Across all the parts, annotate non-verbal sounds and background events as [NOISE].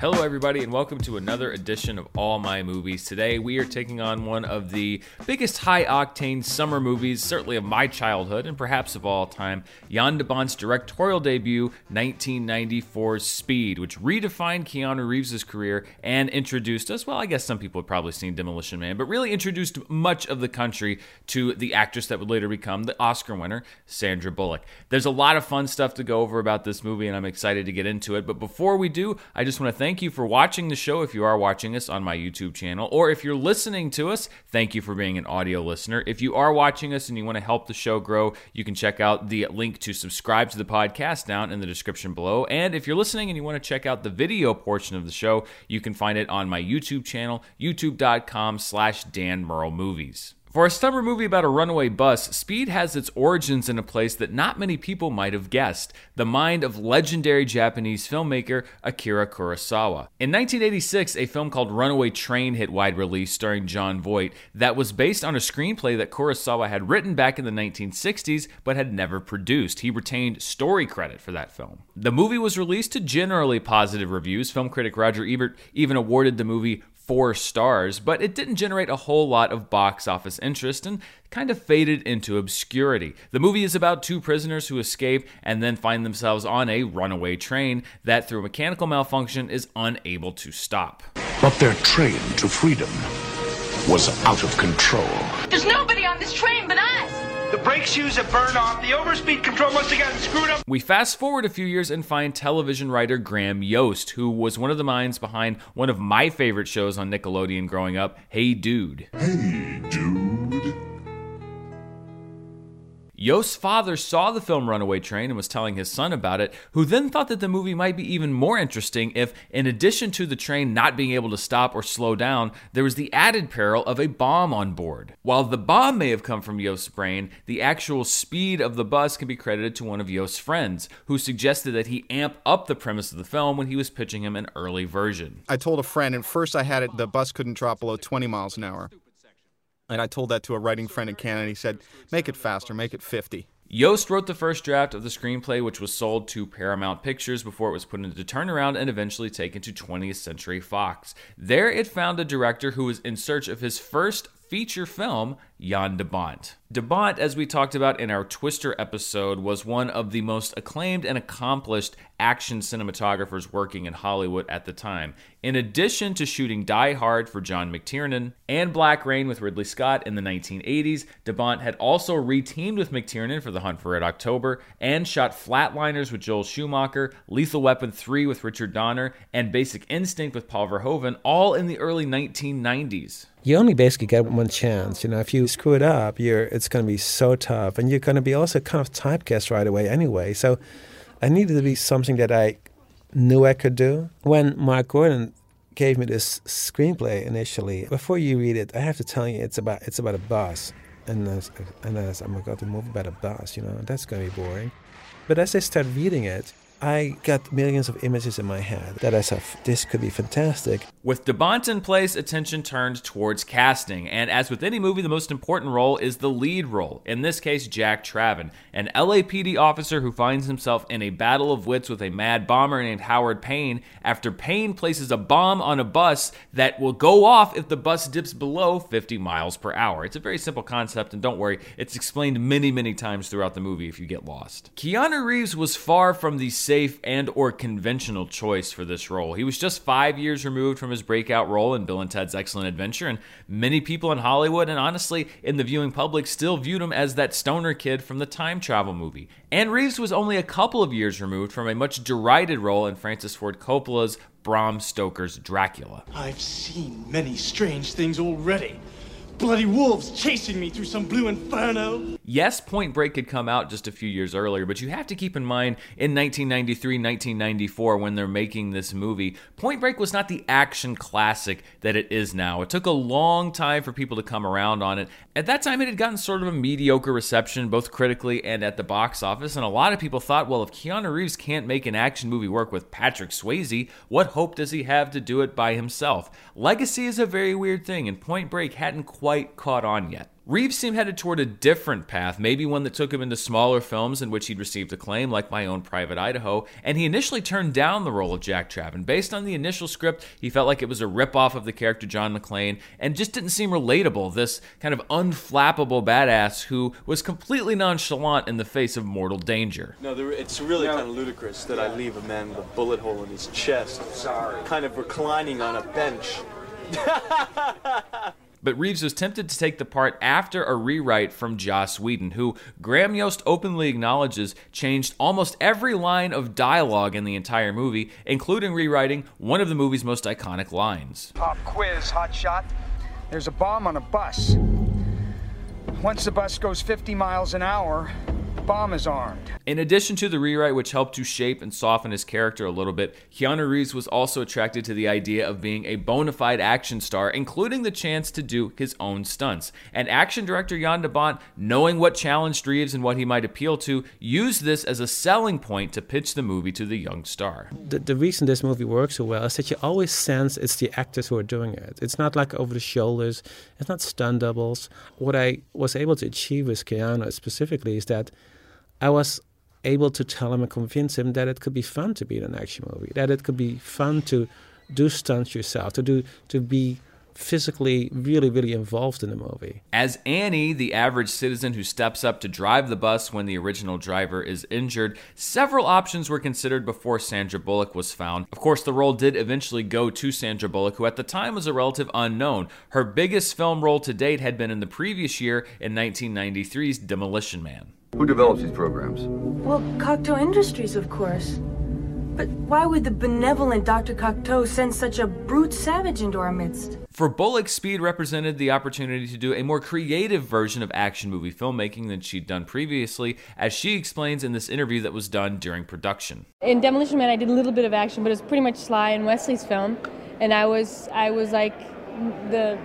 Hello, everybody, and welcome to another edition of All My Movies. Today, we are taking on one of the biggest high octane summer movies, certainly of my childhood and perhaps of all time Jan de Bont's directorial debut, 1994's Speed, which redefined Keanu Reeves' career and introduced us. Well, I guess some people have probably seen Demolition Man, but really introduced much of the country to the actress that would later become the Oscar winner, Sandra Bullock. There's a lot of fun stuff to go over about this movie, and I'm excited to get into it. But before we do, I just want to thank you for watching the show if you are watching us on my YouTube channel, or if you're listening to us, thank you for being an audio listener. If you are watching us and you want to help the show grow, you can check out the link to subscribe to the podcast down in the description below. And if you're listening and you want to check out the video portion of the show, you can find it on my YouTube channel, youtube.com slash Dan Murrell Movies. For a summer movie about a runaway bus, Speed has its origins in a place that not many people might have guessed the mind of legendary Japanese filmmaker Akira Kurosawa. In 1986, a film called Runaway Train hit wide release starring Jon Voight that was based on a screenplay that Kurosawa had written back in the 1960s but had never produced. He retained story credit for that film. The movie was released to generally positive reviews. Film critic Roger Ebert even awarded the movie four stars, but it didn't generate a whole lot of box office interest and kind of faded into obscurity. The movie is about two prisoners who escape and then find themselves on a runaway train that, through a mechanical malfunction, is unable to stop. But their train to freedom was out of control. There's nobody on this train but us. The brake shoes have burned off. The overspeed control must have gotten screwed up. We fast forward a few years and find television writer Graham Yost, who was one of the minds behind one of my favorite shows on Nickelodeon growing up, Hey Dude. Hey, Yost's father saw the film Runaway Train and was telling his son about it, who then thought that the movie might be even more interesting if, in addition to the train not being able to stop or slow down, there was the added peril of a bomb on board. While the bomb may have come from Yost's brain, the actual speed of the bus can be credited to one of Yost's friends, who suggested that he amp up the premise of the film when he was pitching him an early version. I told a friend, and first I had it, the bus couldn't drop below 20 miles an hour. And I told that to a writing friend in Canada. And he said, make it faster, make it 50. Yost wrote the first draft of the screenplay, which was sold to Paramount Pictures before it was put into turnaround and eventually taken to 20th Century Fox. There, it found a director who was in search of his first feature film, Jan de Bont. De Bont, as we talked about in our Twister episode, was one of the most acclaimed and accomplished action cinematographers working in Hollywood at the time. In addition to shooting Die Hard for John McTiernan and Black Rain with Ridley Scott in the 1980s, De Bont had also reteamed with McTiernan for The Hunt for Red October and shot Flatliners with Joel Schumacher, Lethal Weapon 3 with Richard Donner, and Basic Instinct with Paul Verhoeven, all in the early 1990s you only basically get one chance. You know, if you screw it up, you're it's going to be so tough, and you're going to be also kind of typecast right away anyway. So, I needed to be something that I knew I could do. When Mark Gordon gave me this screenplay initially, before you read it, I have to tell you it's about it's about a bus, and as, and as I'm going to move about a bus, you know, that's going to be boring. But as I start reading it, I got millions of images in my head that I said, this could be fantastic. With De Bont in place, attention turned towards casting, and as with any movie, the most important role is the lead role. In this case, Jack Traven, an LAPD officer who finds himself in a battle of wits with a mad bomber named Howard Payne after Payne places a bomb on a bus that will go off if the bus dips below 50 miles per hour. It's a very simple concept, and don't worry, it's explained many, many times throughout the movie if you get lost. Keanu Reeves was far from the safe and or conventional choice for this role. He was just 5 years removed from his breakout role in Bill and Ted's Excellent Adventure and many people in Hollywood and honestly in the viewing public still viewed him as that stoner kid from the time travel movie. And Reeves was only a couple of years removed from a much derided role in Francis Ford Coppola's Bram Stoker's Dracula. I've seen many strange things already. Bloody wolves chasing me through some blue inferno. Yes, Point Break had come out just a few years earlier, but you have to keep in mind in 1993, 1994, when they're making this movie, Point Break was not the action classic that it is now. It took a long time for people to come around on it. At that time, it had gotten sort of a mediocre reception, both critically and at the box office, and a lot of people thought, well, if Keanu Reeves can't make an action movie work with Patrick Swayze, what hope does he have to do it by himself? Legacy is a very weird thing, and Point Break hadn't quite caught on yet. Reeves seemed headed toward a different path, maybe one that took him into smaller films in which he'd received acclaim, like My Own Private Idaho, and he initially turned down the role of Jack Trapp. And based on the initial script, he felt like it was a ripoff of the character John McClane and just didn't seem relatable. This kind of unflappable badass who was completely nonchalant in the face of mortal danger. No, there, it's really kind of ludicrous that I leave a man with a bullet hole in his chest, kind of reclining on a bench. [LAUGHS] But Reeves was tempted to take the part after a rewrite from Joss Whedon, who Graham Yost openly acknowledges changed almost every line of dialogue in the entire movie, including rewriting one of the movie's most iconic lines. Pop quiz, hot shot. There's a bomb on a bus. Once the bus goes 50 miles an hour, bomb is armed. In addition to the rewrite, which helped to shape and soften his character a little bit, Keanu Reeves was also attracted to the idea of being a bona fide action star, including the chance to do his own stunts. And action director Jan de Bont, knowing what challenged Reeves and what he might appeal to, used this as a selling point to pitch the movie to the young star. The, the reason this movie works so well is that you always sense it's the actors who are doing it. It's not like over the shoulders, it's not stunt doubles. What I was able to achieve with Keanu specifically is that I was able to tell him and convince him that it could be fun to be in an action movie, that it could be fun to do stunts yourself, to do to be physically really really involved in the movie. As Annie, the average citizen who steps up to drive the bus when the original driver is injured, several options were considered before Sandra Bullock was found. Of course, the role did eventually go to Sandra Bullock, who at the time was a relative unknown. Her biggest film role to date had been in the previous year in 1993's Demolition Man. Who develops these programs? Well, Cocteau Industries, of course. But why would the benevolent Dr. Cocteau send such a brute savage into our midst? For Bullock, Speed represented the opportunity to do a more creative version of action movie filmmaking than she'd done previously, as she explains in this interview that was done during production. In Demolition Man, I did a little bit of action, but it was pretty much Sly and Wesley's film, and I was I was like the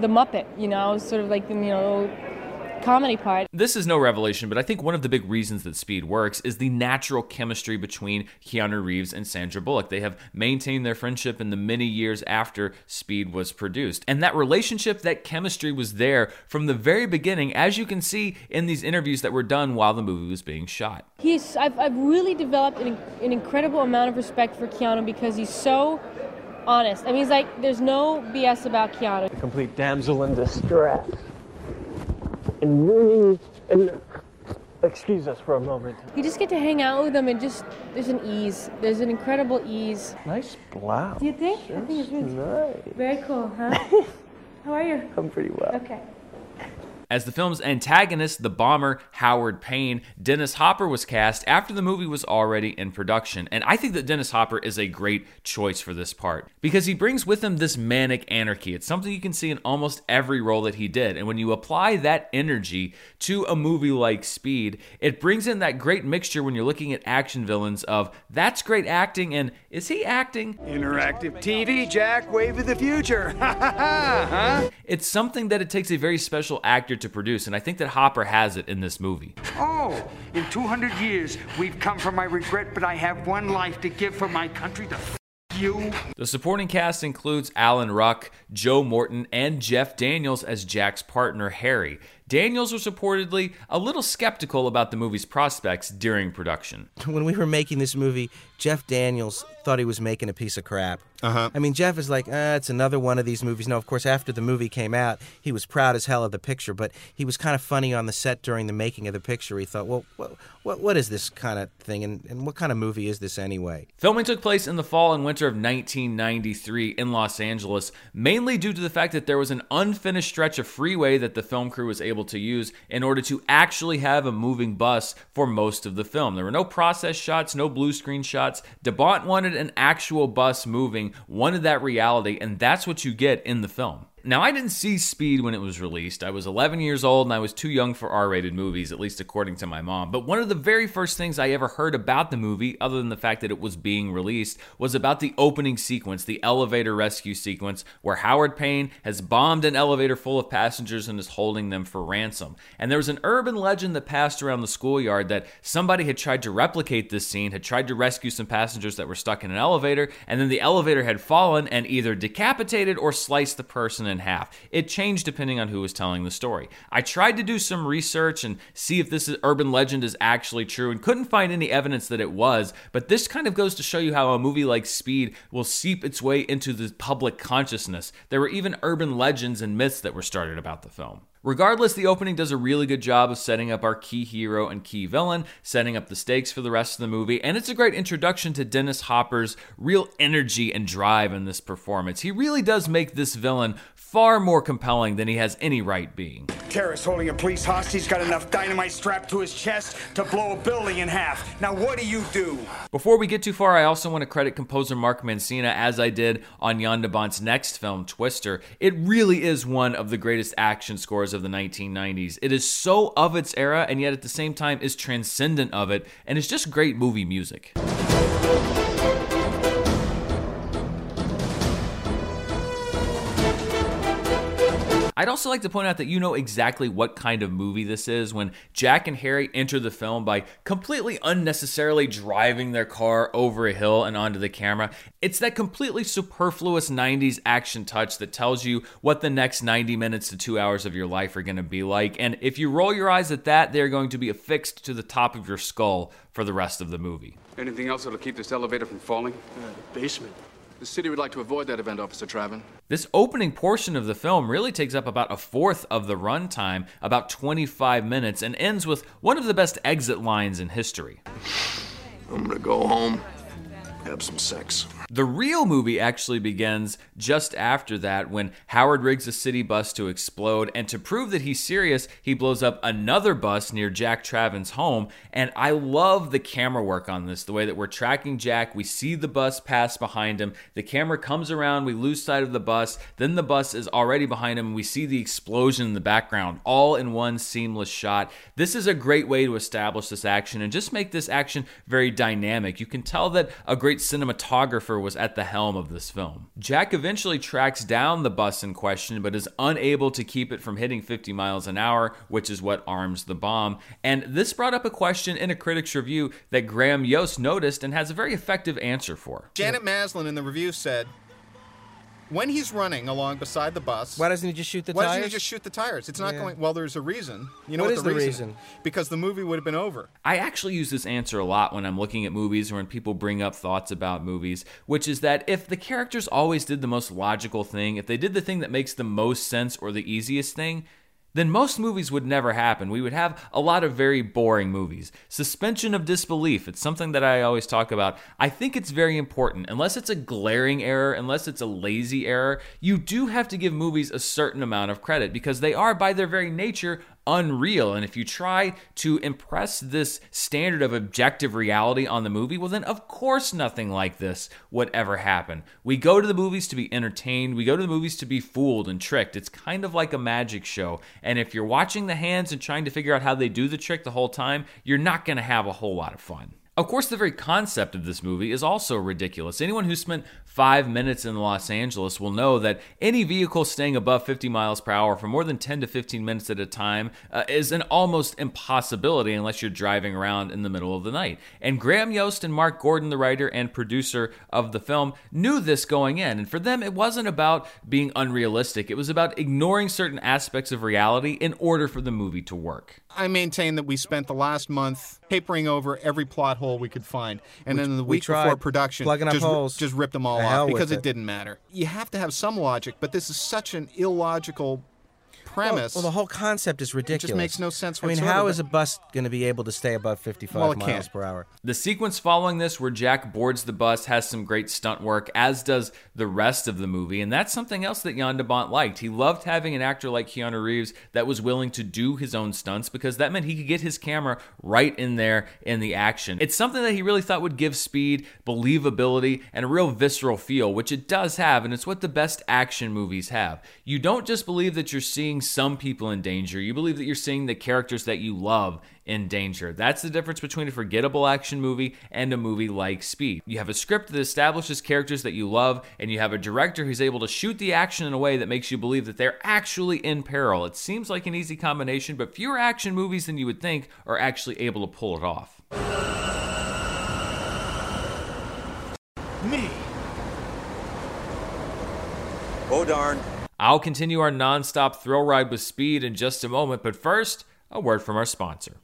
the Muppet, you know, I was sort of like the you know comedy part. This is no revelation, but I think one of the big reasons that Speed works is the natural chemistry between Keanu Reeves and Sandra Bullock. They have maintained their friendship in the many years after Speed was produced. And that relationship, that chemistry was there from the very beginning, as you can see in these interviews that were done while the movie was being shot. He's, I've, I've really developed an, an incredible amount of respect for Keanu because he's so honest. I mean, he's like, there's no BS about Keanu. A complete damsel in distress and really and excuse us for a moment. You just get to hang out with them and just there's an ease. There's an incredible ease. Nice blouse. Do you think? I think it's really nice. Very cool, huh? [LAUGHS] How are you? I'm pretty well. Okay. As the film's antagonist, the bomber Howard Payne, Dennis Hopper was cast after the movie was already in production. And I think that Dennis Hopper is a great choice for this part because he brings with him this manic anarchy. It's something you can see in almost every role that he did. And when you apply that energy to a movie like Speed, it brings in that great mixture when you're looking at action villains of that's great acting and is he acting? Interactive TV, Jack, wave of the future. [LAUGHS] huh? It's something that it takes a very special actor to produce, and I think that Hopper has it in this movie. Oh, in 200 years, we've come for my regret, but I have one life to give for my country. The f- you. The supporting cast includes Alan Ruck, Joe Morton, and Jeff Daniels as Jack's partner, Harry. Daniels was reportedly a little skeptical about the movie's prospects during production. [LAUGHS] When we were making this movie, Jeff Daniels thought he was making a piece of crap. Uh-huh. I mean, Jeff is like, ah, it's another one of these movies. No, of course, after the movie came out, he was proud as hell of the picture, but he was kind of funny on the set during the making of the picture. He thought, well, what, what, what is this kind of thing, and, and what kind of movie is this anyway? Filming took place in the fall and winter of 1993 in Los Angeles, mainly due to the fact that there was an unfinished stretch of freeway that the film crew was able to use in order to actually have a moving bus for most of the film. There were no process shots, no blue screen shots. De Bont wanted an actual bus moving, wanted that reality, and that's what you get in the film. Now, I didn't see Speed when it was released. I was 11 years old and I was too young for R rated movies, at least according to my mom. But one of the very first things I ever heard about the movie, other than the fact that it was being released, was about the opening sequence, the elevator rescue sequence, where Howard Payne has bombed an elevator full of passengers and is holding them for ransom. And there was an urban legend that passed around the schoolyard that somebody had tried to replicate this scene, had tried to rescue some passengers that were stuck in an elevator, and then the elevator had fallen and either decapitated or sliced the person in in half. It changed depending on who was telling the story. I tried to do some research and see if this urban legend is actually true and couldn't find any evidence that it was, but this kind of goes to show you how a movie like Speed will seep its way into the public consciousness. There were even urban legends and myths that were started about the film. Regardless, the opening does a really good job of setting up our key hero and key villain, setting up the stakes for the rest of the movie, and it's a great introduction to Dennis Hopper's real energy and drive in this performance. He really does make this villain far more compelling than he has any right being. Terrorist holding a police hostage has got enough dynamite strapped to his chest to blow a building in half. Now what do you do? Before we get too far, I also want to credit composer Mark Mancina, as I did on Jan de Bont's next film, Twister. It really is one of the greatest action scores of the 1990s. It is so of its era, and yet at the same time is transcendent of it, and it's just great movie music. I'd also like to point out that you know exactly what kind of movie this is when Jack and Harry enter the film by completely unnecessarily driving their car over a hill and onto the camera. It's that completely superfluous 90s action touch that tells you what the next 90 minutes to two hours of your life are going to be like. And if you roll your eyes at that, they're going to be affixed to the top of your skull for the rest of the movie. Anything else that'll keep this elevator from falling? Uh, the basement. The city would like to avoid that event, Officer Traven. This opening portion of the film really takes up about a fourth of the runtime, about 25 minutes, and ends with one of the best exit lines in history. I'm gonna go home, have some sex. The real movie actually begins just after that when Howard rigs a city bus to explode, and to prove that he's serious, he blows up another bus near Jack Traven's home. And I love the camera work on this the way that we're tracking Jack, we see the bus pass behind him, the camera comes around, we lose sight of the bus, then the bus is already behind him, and we see the explosion in the background, all in one seamless shot. This is a great way to establish this action and just make this action very dynamic. You can tell that a great cinematographer was at the helm of this film. Jack eventually tracks down the bus in question, but is unable to keep it from hitting 50 miles an hour, which is what arms the bomb. And this brought up a question in a critic's review that Graham Yost noticed and has a very effective answer for. Janet Maslin in the review said, when he's running along beside the bus, Why doesn't he just shoot the why tires? doesn't he just shoot the tires? It's not Yeah. going. Well, there's a reason. You know What what, is the, the reason? reason? Because the movie would have been over. I actually use this answer a lot when I'm looking at movies or when people bring up thoughts about movies, which is that if the characters always did the most logical thing, if they did the thing that makes the most sense or the easiest thing, then most movies would never happen. We would have a lot of very boring movies. Suspension of disbelief, it's something that I always talk about. I think it's very important. Unless it's a glaring error, unless it's a lazy error, you do have to give movies a certain amount of credit because they are, by their very nature, unreal. And if you try to impress this standard of objective reality on the movie, well, then of course nothing like this would ever happen. We go to the movies to be entertained, we go to the movies to be fooled and tricked. It's kind of like a magic show. And if you're watching the hands and trying to figure out how they do the trick the whole time, you're not going to have a whole lot of fun. Of course, the very concept of this movie is also ridiculous. Anyone who spent five minutes in Los Angeles will know that any vehicle staying above 50 miles per hour for more than 10 to 15 minutes at a time uh, is an almost impossibility unless you're driving around in the middle of the night. And Graham Yost and Mark Gordon, the writer and producer of the film, knew this going in. And for them, it wasn't about being unrealistic, it was about ignoring certain aspects of reality in order for the movie to work. I maintain that we spent the last month papering over every plot hole we could find, and then the we week tried before production, just, holes. just ripped them all off because it. it. didn't matter. You have to have some logic, but this is such an illogical premise. Well, the whole concept is ridiculous. It just makes no sense I mean, whatsoever, how a bus going to be able to stay above 55 Well, miles can't. per hour? The sequence following this, where Jack boards the bus, has some great stunt work, as does the rest of the movie. And that's something else that Jan de Bont liked. He loved having an actor like Keanu Reeves that was willing to do his own stunts because that meant he could get his camera right in there in the action. It's something that he really thought would give speed, believability, and a real visceral feel, which it does have. And it's what the best action movies have. You don't just believe that you're seeing some people in danger, you believe that you're seeing the characters that you love in danger. That's the difference between a forgettable action movie and a movie like Speed. You have a script that establishes characters that you love, and you have a director who's able to shoot the action in a way that makes you believe that they're actually in peril. It seems like an easy combination, but fewer action movies than you would think are actually able to pull it off. Me. Oh, darn. I'll continue our non-stop thrill ride with speed in just a moment, but first, a word from our sponsor.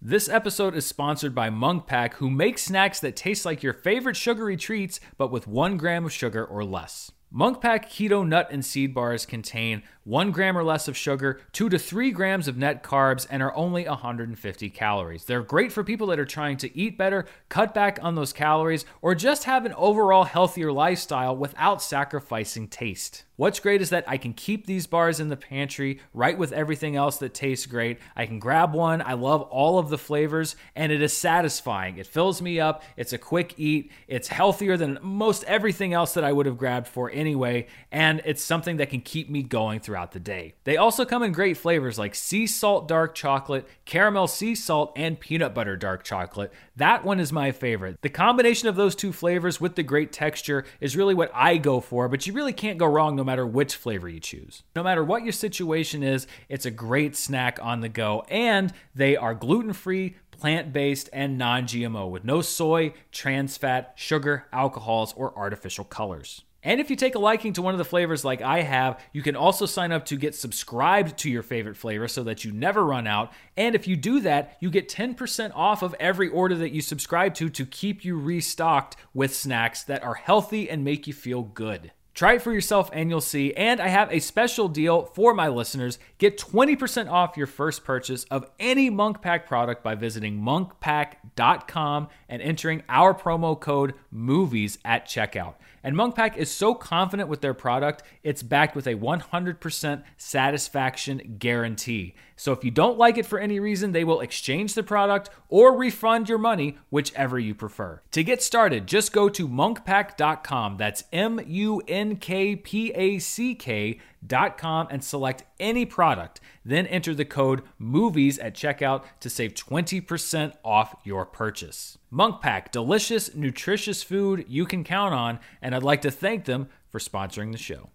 This episode is sponsored by Munk Pack, who makes snacks that taste like your favorite sugary treats, but with one gram of sugar or less. Munk Pack Keto Nut and Seed Bars contain one gram or less of sugar, two to three grams of net carbs, and are only 150 calories. They're great for people that are trying to eat better, cut back on those calories, or just have an overall healthier lifestyle without sacrificing taste. What's great is that I can keep these bars in the pantry right with everything else that tastes great. I can grab one. I love all of the flavors, and it is satisfying. It fills me up. It's a quick eat. It's healthier than most everything else that I would have grabbed for anyway, and it's something that can keep me going throughout the day. They also come in great flavors like sea salt dark chocolate, caramel sea salt, and peanut butter dark chocolate. That one is my favorite. The combination of those two flavors with the great texture is really what I go for, but you really can't go wrong no matter which flavor you choose. No matter what your situation is, it's a great snack on the go, and they are gluten free, plant based, and non GMO with no soy, trans fat, sugar, alcohols, or artificial colors. And if you take a liking to one of the flavors like I have, you can also sign up to get subscribed to your favorite flavor so that you never run out. And if you do that, you get 10% off of every order that you subscribe to to keep you restocked with snacks that are healthy and make you feel good. Try it for yourself and you'll see. And I have a special deal for my listeners. Get 20% off your first purchase of any Munk Pack product by visiting munkpack.com and entering our promo code MOVIES at checkout. And Munk Pack is so confident with their product, it's backed with a 100% satisfaction guarantee. So if you don't like it for any reason, they will exchange the product or refund your money, whichever you prefer. To get started, just go to munkpack.com. That's M U N K P A C K.com and select any product. Then enter the code MOVIES at checkout to save 20% off your purchase. Munk Pack, delicious, nutritious food you can count on, and I'd like to thank them for sponsoring the show.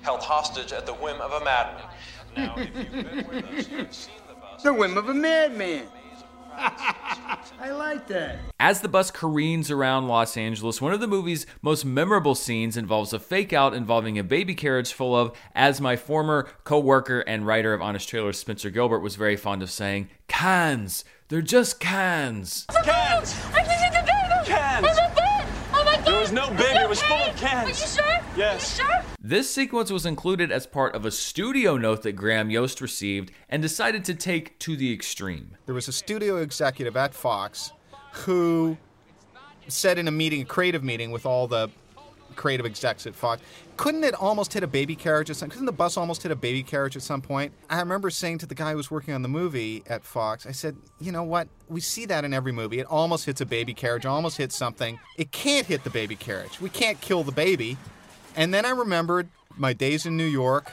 Held hostage at the whim of a madman. Now, if you've been with us, you've seen the bus. The whim of a madman. [LAUGHS] I like that. As the bus careens around Los Angeles, one of the movie's most memorable scenes involves a fake out involving a baby carriage full of, as my former co worker and writer of Honest Trailers, Spencer Gilbert, was very fond of saying, cans. They're just cans. Cans! I can see the baby! Cans! Oh my god! Oh my god! There was no baby, it was full of Are cans. you sure? Yes. Are you sure? This sequence was included as part of a studio note that Graham Yost received and decided to take to the extreme. There was a studio executive at Fox who said in a meeting, a creative meeting with all the creative execs at Fox, couldn't it almost hit a baby carriage at some couldn't the bus almost hit a baby carriage at some point? I remember saying to the guy who was working on the movie at Fox, I said, you know what? We see that in every movie. It almost hits a baby carriage, almost hits something. It can't hit the baby carriage. We can't kill the baby. And then I remembered my days in New York,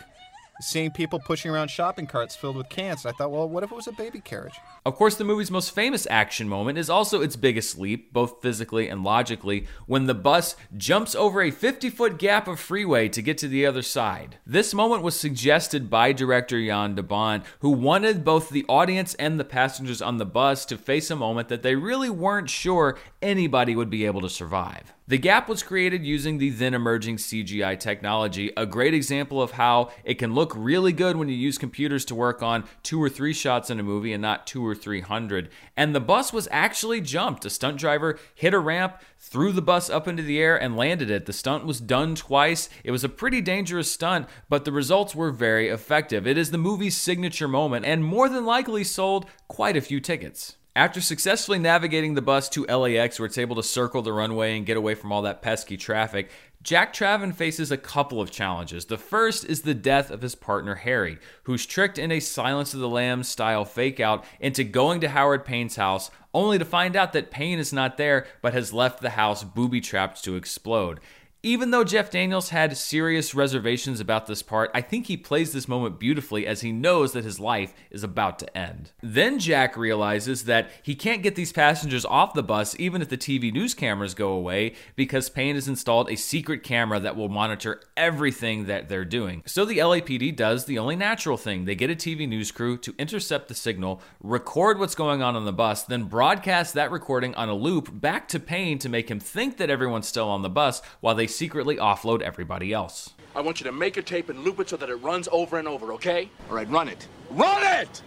seeing people pushing around shopping carts filled with cans. I thought, well, what if it was a baby carriage? Of course, the movie's most famous action moment is also its biggest leap, both physically and logically, when the bus jumps over a 50 foot gap of freeway to get to the other side. This moment was suggested by director Jan de Bont, who wanted both the audience and the passengers on the bus to face a moment that they really weren't sure anybody would be able to survive. The gap was created using the then emerging CGI technology, a great example of how it can look really good when you use computers to work on two or three shots in a movie and not two or three hundred. And the bus was actually jumped. A stunt driver hit a ramp, threw the bus up into the air, and landed it. The stunt was done twice. It was a pretty dangerous stunt, but the results were very effective. It is the movie's signature moment and more than likely sold quite a few tickets. After successfully navigating the bus to LAX, where it's able to circle the runway and get away from all that pesky traffic, Jack Traven faces a couple of challenges. The first is the death of his partner Harry, who's tricked in a Silence of the Lambs style fake out into going to Howard Payne's house, only to find out that Payne is not there but has left the house booby trapped to explode. Even though Jeff Daniels had serious reservations about this part, I think he plays this moment beautifully as he knows that his life is about to end. Then Jack realizes that he can't get these passengers off the bus even if the TV news cameras go away because Payne has installed a secret camera that will monitor everything that they're doing. So the LAPD does the only natural thing. They get a TV news crew to intercept the signal, record what's going on on the bus, then broadcast that recording on a loop back to Payne to make him think that everyone's still on the bus while they secretly offload everybody else. I want you to make a tape and loop it so that it runs over and over, okay? All right, run it. Run it!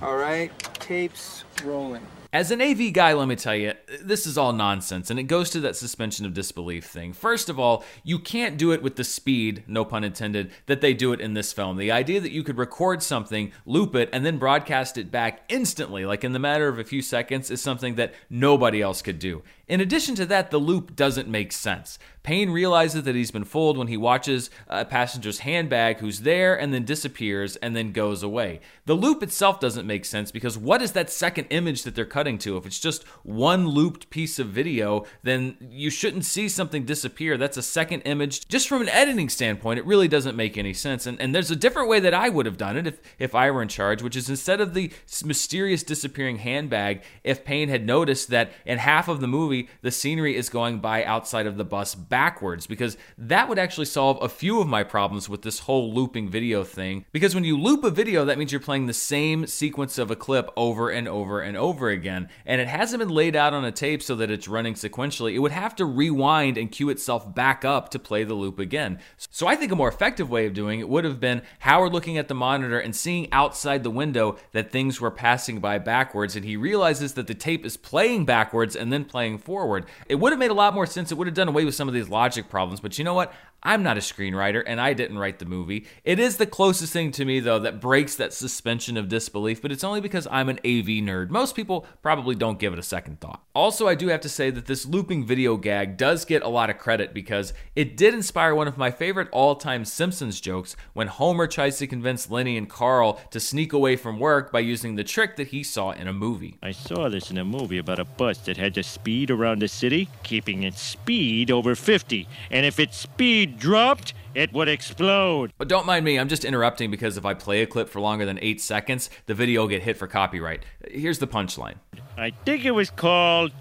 All right, tapes rolling. As an AV guy, let me tell you, this is all nonsense, and it goes to that suspension of disbelief thing. First of all, you can't do it with the speed, no pun intended, that they do it in this film. The idea that you could record something, loop it, and then broadcast it back instantly, like in the matter of a few seconds, is something that nobody else could do. In addition to that, the loop doesn't make sense. Payne realizes that he's been fooled when he watches a passenger's handbag who's there and then disappears and then goes away. The loop itself doesn't make sense because what is that second image that they're cutting to? If it's just one looped piece of video, then you shouldn't see something disappear. That's a second image. Just from an editing standpoint, it really doesn't make any sense. And, and there's a different way that I would have done it if, if I were in charge, which is instead of the mysterious disappearing handbag, if Payne had noticed that in half of the movie, the scenery is going by outside of the bus backwards, because that would actually solve a few of my problems with this whole looping video thing. Because when you loop a video, that means you're playing the same sequence of a clip over and over and over again. And it hasn't been laid out on a tape so that it's running sequentially. It would have to rewind and cue itself back up to play the loop again. So I think a more effective way of doing it would have been Howard looking at the monitor and seeing outside the window that things were passing by backwards, and he realizes that the tape is playing backwards and then playing forward. It would have made a lot more sense. It would have done away with some of these logic problems, but you know what? I'm not a screenwriter and I didn't write the movie. It is the closest thing to me, though, that breaks that suspension of disbelief, but it's only because I'm an AV nerd. Most people probably don't give it a second thought. Also, I do have to say that this looping video gag does get a lot of credit because it did inspire one of my favorite all time Simpsons jokes when Homer tries to convince Lenny and Carl to sneak away from work by using the trick that he saw in a movie. I saw this in a movie about a bus that had to speed around the city, keeping its speed over 50. And if its speed dropped, it would explode. But don't mind me, I'm just interrupting because if I play a clip for longer than eight seconds, the video will get hit for copyright. Here's the punchline. I think it was called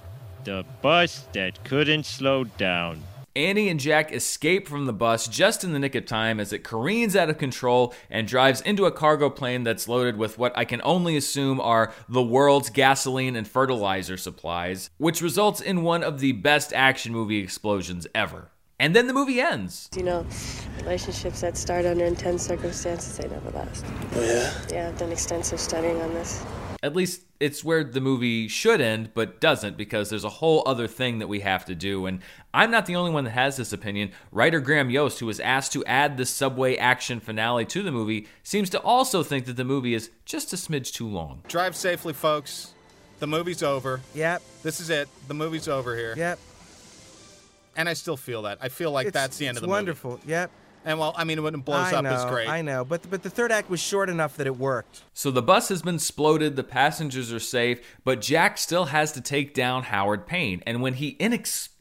The Bus That Couldn't Slow Down. Annie and Jack escape from the bus just in the nick of time as it careens out of control and drives into a cargo plane that's loaded with what I can only assume are the world's gasoline and fertilizer supplies, which results in one of the best action movie explosions ever. And then the movie ends. You know, relationships that start under intense circumstances, they never last. Oh, yeah? Yeah, I've done extensive studying on this. At least it's where the movie should end, but doesn't because there's a whole other thing that we have to do. And I'm not the only one that has this opinion. Writer Graham Yost, who was asked to add the subway action finale to the movie, seems to also think that the movie is just a smidge too long. Drive safely, folks. The movie's over. Yep. This is it. The movie's over here. Yep. And I still feel that. I feel like It's- that's the end of the wonderful. movie. Wonderful. Yep. And well, I mean, when it blows I up, know, it's great. I know, but but the third act was short enough that it worked. So the bus has been exploded, the passengers are safe, but Jack still has to take down Howard Payne. And when he inexplicably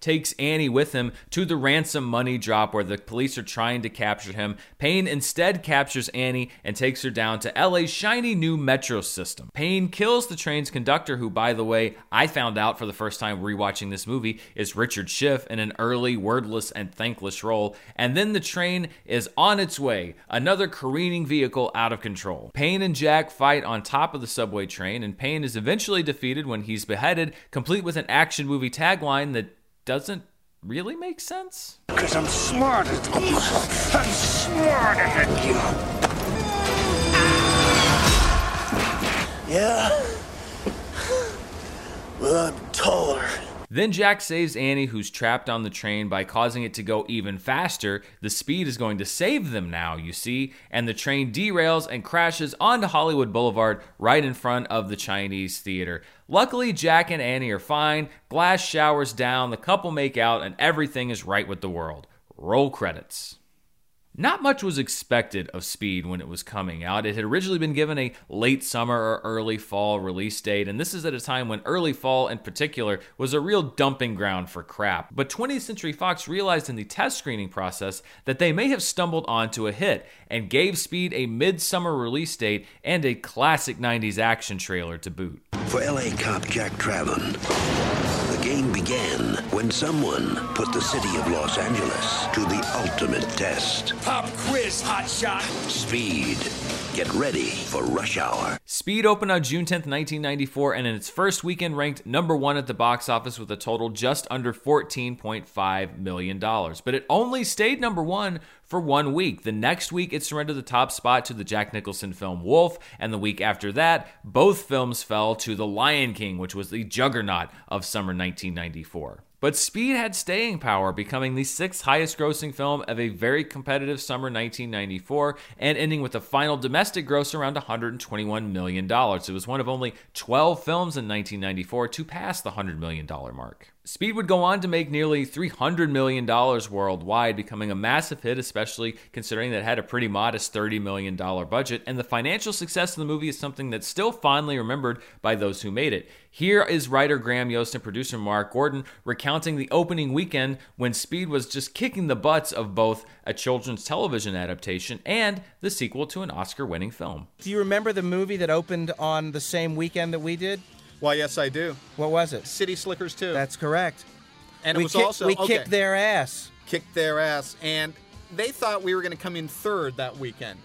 takes Annie with him to the ransom money drop where the police are trying to capture him, Payne instead captures Annie and takes her down to LA's shiny new metro system. Payne kills the train's conductor, who, by the way, I found out for the first time rewatching this movie is Richard Schiff in an early, wordless, and thankless role. And then the train is on its way, another careening vehicle out of control. Payne and Jack fight on top of the subway train, and Payne is eventually defeated when he's beheaded, complete with an action movie tagline that doesn't really make sense. Because I'm smarter than you. I'm smarter than you. Yeah? Well, I'm. Then Jack saves Annie, who's trapped on the train, by causing it to go even faster. The speed is going to save them now, you see, and the train derails and crashes onto Hollywood Boulevard right in front of the Chinese theater. Luckily, Jack and Annie are fine. Glass showers down, the couple make out, and everything is right with the world. Roll credits. Not much was expected of Speed when it was coming out. It had originally been given a late summer or early fall release date, and this is at a time when early fall in particular was a real dumping ground for crap. But 20th Century Fox realized in the test screening process that they may have stumbled onto a hit and gave Speed a midsummer release date and a classic 90s action trailer to boot. For LA cop Jack Traven, the game began when someone put the city of Los Angeles to the ultimate test. Pop quiz, hotshot. Speed. Get ready for rush hour. Speed opened on June 10th, 1994, and in its first weekend ranked number one at the box office with a total just under $14.5 million. But it only stayed number one for one week. The next week, it surrendered the top spot to the Jack Nicholson film Wolf, and the week after that, both films fell to The Lion King, which was the juggernaut of summer 1994. But Speed had staying power, becoming the sixth highest grossing film of a very competitive summer 1994 and ending with a final domestic gross around $121 million. It was one of only 12 films in 1994 to pass the $100 million mark. Speed would go on to make nearly $300 million worldwide, becoming a massive hit, especially considering that it had a pretty modest $30 million budget. And the financial success of the movie is something that's still fondly remembered by those who made it. Here is writer Graham Yost and producer Mark Gordon recounting the opening weekend when Speed was just kicking the butts of both a children's television adaptation and the sequel to an Oscar winning film. Do you remember the movie that opened on the same weekend that we did? Why, yes, I do. What was it? City Slickers 2. That's correct. and it we was kick- also we okay. kicked their ass. kicked their ass, and they thought we were going to come in third that weekend,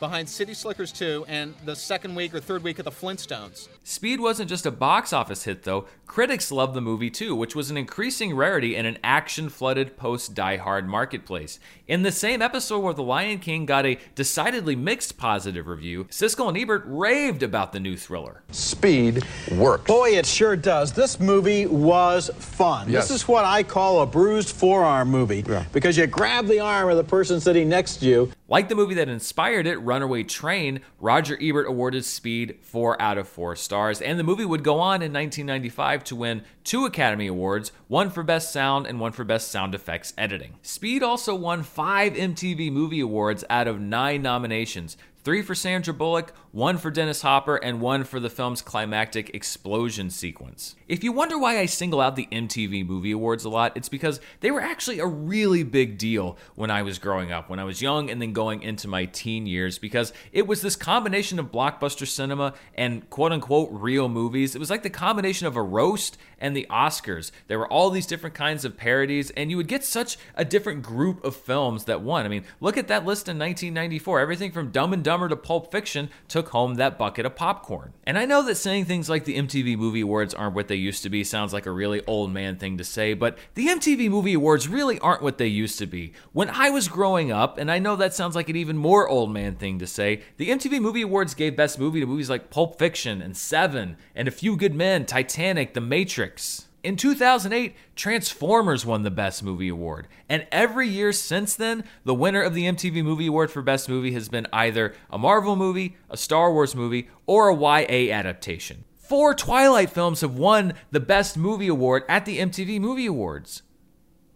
behind City Slickers 2 and the second week or third week of the Flintstones. Speed wasn't just a box office hit, though. Critics loved the movie too, which was an increasing rarity in an action flooded post Die Hard marketplace. In the same episode where The Lion King got a decidedly mixed positive review, Siskel and Ebert raved about the new thriller. Speed works. Boy, it sure does. This movie was fun. Yes. This is what I call a bruised forearm movie yeah. because you grab the arm of the person sitting next to you. Like the movie that inspired it, Runaway Train, Roger Ebert awarded Speed 4 out of 4 stars, and the movie would go on in 1995 to win two Academy Awards, one for Best Sound and one for Best Sound Effects Editing. Speed also won five MTV Movie Awards out of nine nominations. Three for Sandra Bullock, one for Dennis Hopper, and one for the film's climactic explosion sequence. If you wonder why I single out the MTV Movie Awards a lot, it's because they were actually a really big deal when I was growing up, when I was young and then going into my teen years, because it was this combination of blockbuster cinema and quote unquote real movies. It was like the combination of a roast and the Oscars. There were all these different kinds of parodies, and you would get such a different group of films that won. I mean, look at that list in 1994. Everything from Dumb and Dumber to Pulp Fiction took home that bucket of popcorn. And I know that saying things like the MTV Movie Awards aren't what they used to be sounds like a really old man thing to say, but the MTV Movie Awards really aren't what they used to be. When I was growing up, and I know that sounds like an even more old man thing to say, the MTV Movie Awards gave Best Movie to movies like Pulp Fiction and Seven and A Few Good Men, Titanic, The Matrix. In 2008, Transformers won the Best Movie Award. And every year since then, the winner of the MTV Movie Award for Best Movie has been either a Marvel movie, a Star Wars movie, or a YA adaptation. Four Twilight films have won the Best Movie Award at the MTV Movie Awards.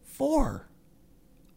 Four.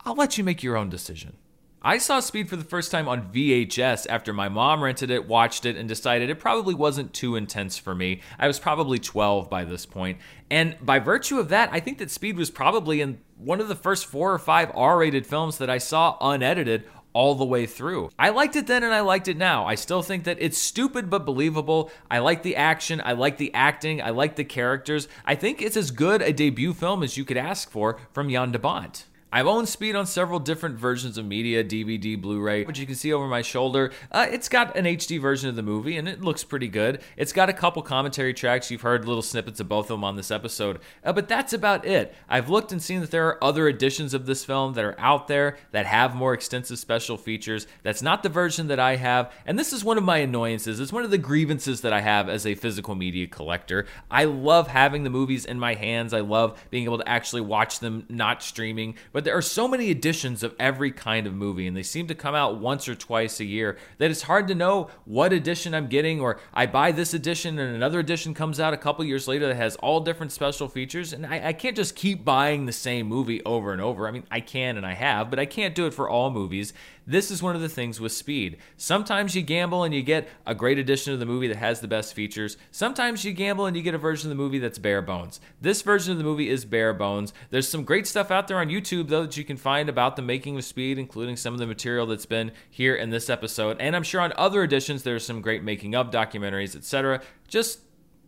I'll let you make your own decision. I saw Speed for the first time on VHS after my mom rented it, watched it, and decided it probably wasn't too intense for me. I was probably 12 by this point. And by virtue of that, I think that Speed was probably in one of the first four or five R rated films that I saw unedited all the way through. I liked it then and I liked it now. I still think that it's stupid but believable. I like the action, I like the acting, I like the characters. I think it's as good a debut film as you could ask for from Jan de Bont. I've owned Speed on several different versions of media, DVD, Blu-ray, which you can see over my shoulder. Uh, it's got an HD version of the movie, and it looks pretty good. It's got a couple commentary tracks. You've heard little snippets of both of them on this episode, uh, but that's about it. I've looked and seen that there are other editions of this film that are out there that have more extensive special features. That's not the version that I have, and this is one of my annoyances. It's one of the grievances that I have as a physical media collector. I love having the movies in my hands. I love being able to actually watch them not streaming, but there are so many editions of every kind of movie, and they seem to come out once or twice a year that it's hard to know what edition I'm getting, or I buy this edition and another edition comes out a couple years later that has all different special features, and I, I can't just keep buying the same movie over and over. I mean, I can and I have, but I can't do it for all movies. This is one of the things with speed. Sometimes you gamble and you get a great edition of the movie that has the best features. Sometimes you gamble and you get a version of the movie that's bare bones. This version of the movie is bare bones. There's some great stuff out there on YouTube, though, that you can find about the making of speed, including some of the material that's been here in this episode. And I'm sure on other editions, there's some great making of documentaries, etc. Just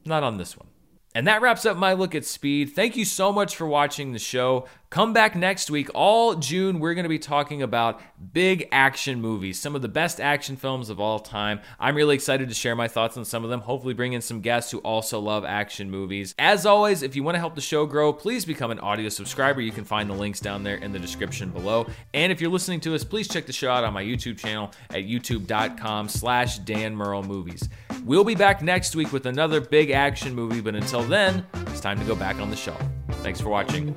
not on this one. And that wraps up my look at Speed. Thank you so much for watching the show. Come back next week. All June, we're going to be talking about big action movies, some of the best action films of all time. I'm really excited to share my thoughts on some of them, hopefully, bring in some guests who also love action movies. As always, if you want to help the show grow, please become an audio subscriber. You can find the links down there in the description below. And if you're listening to us, please check the show out on my YouTube channel at youtube.com slash Dan Murrell Movies. We'll be back next week with another big action movie, but until then, it's time to go back on the shelf. Thanks for watching.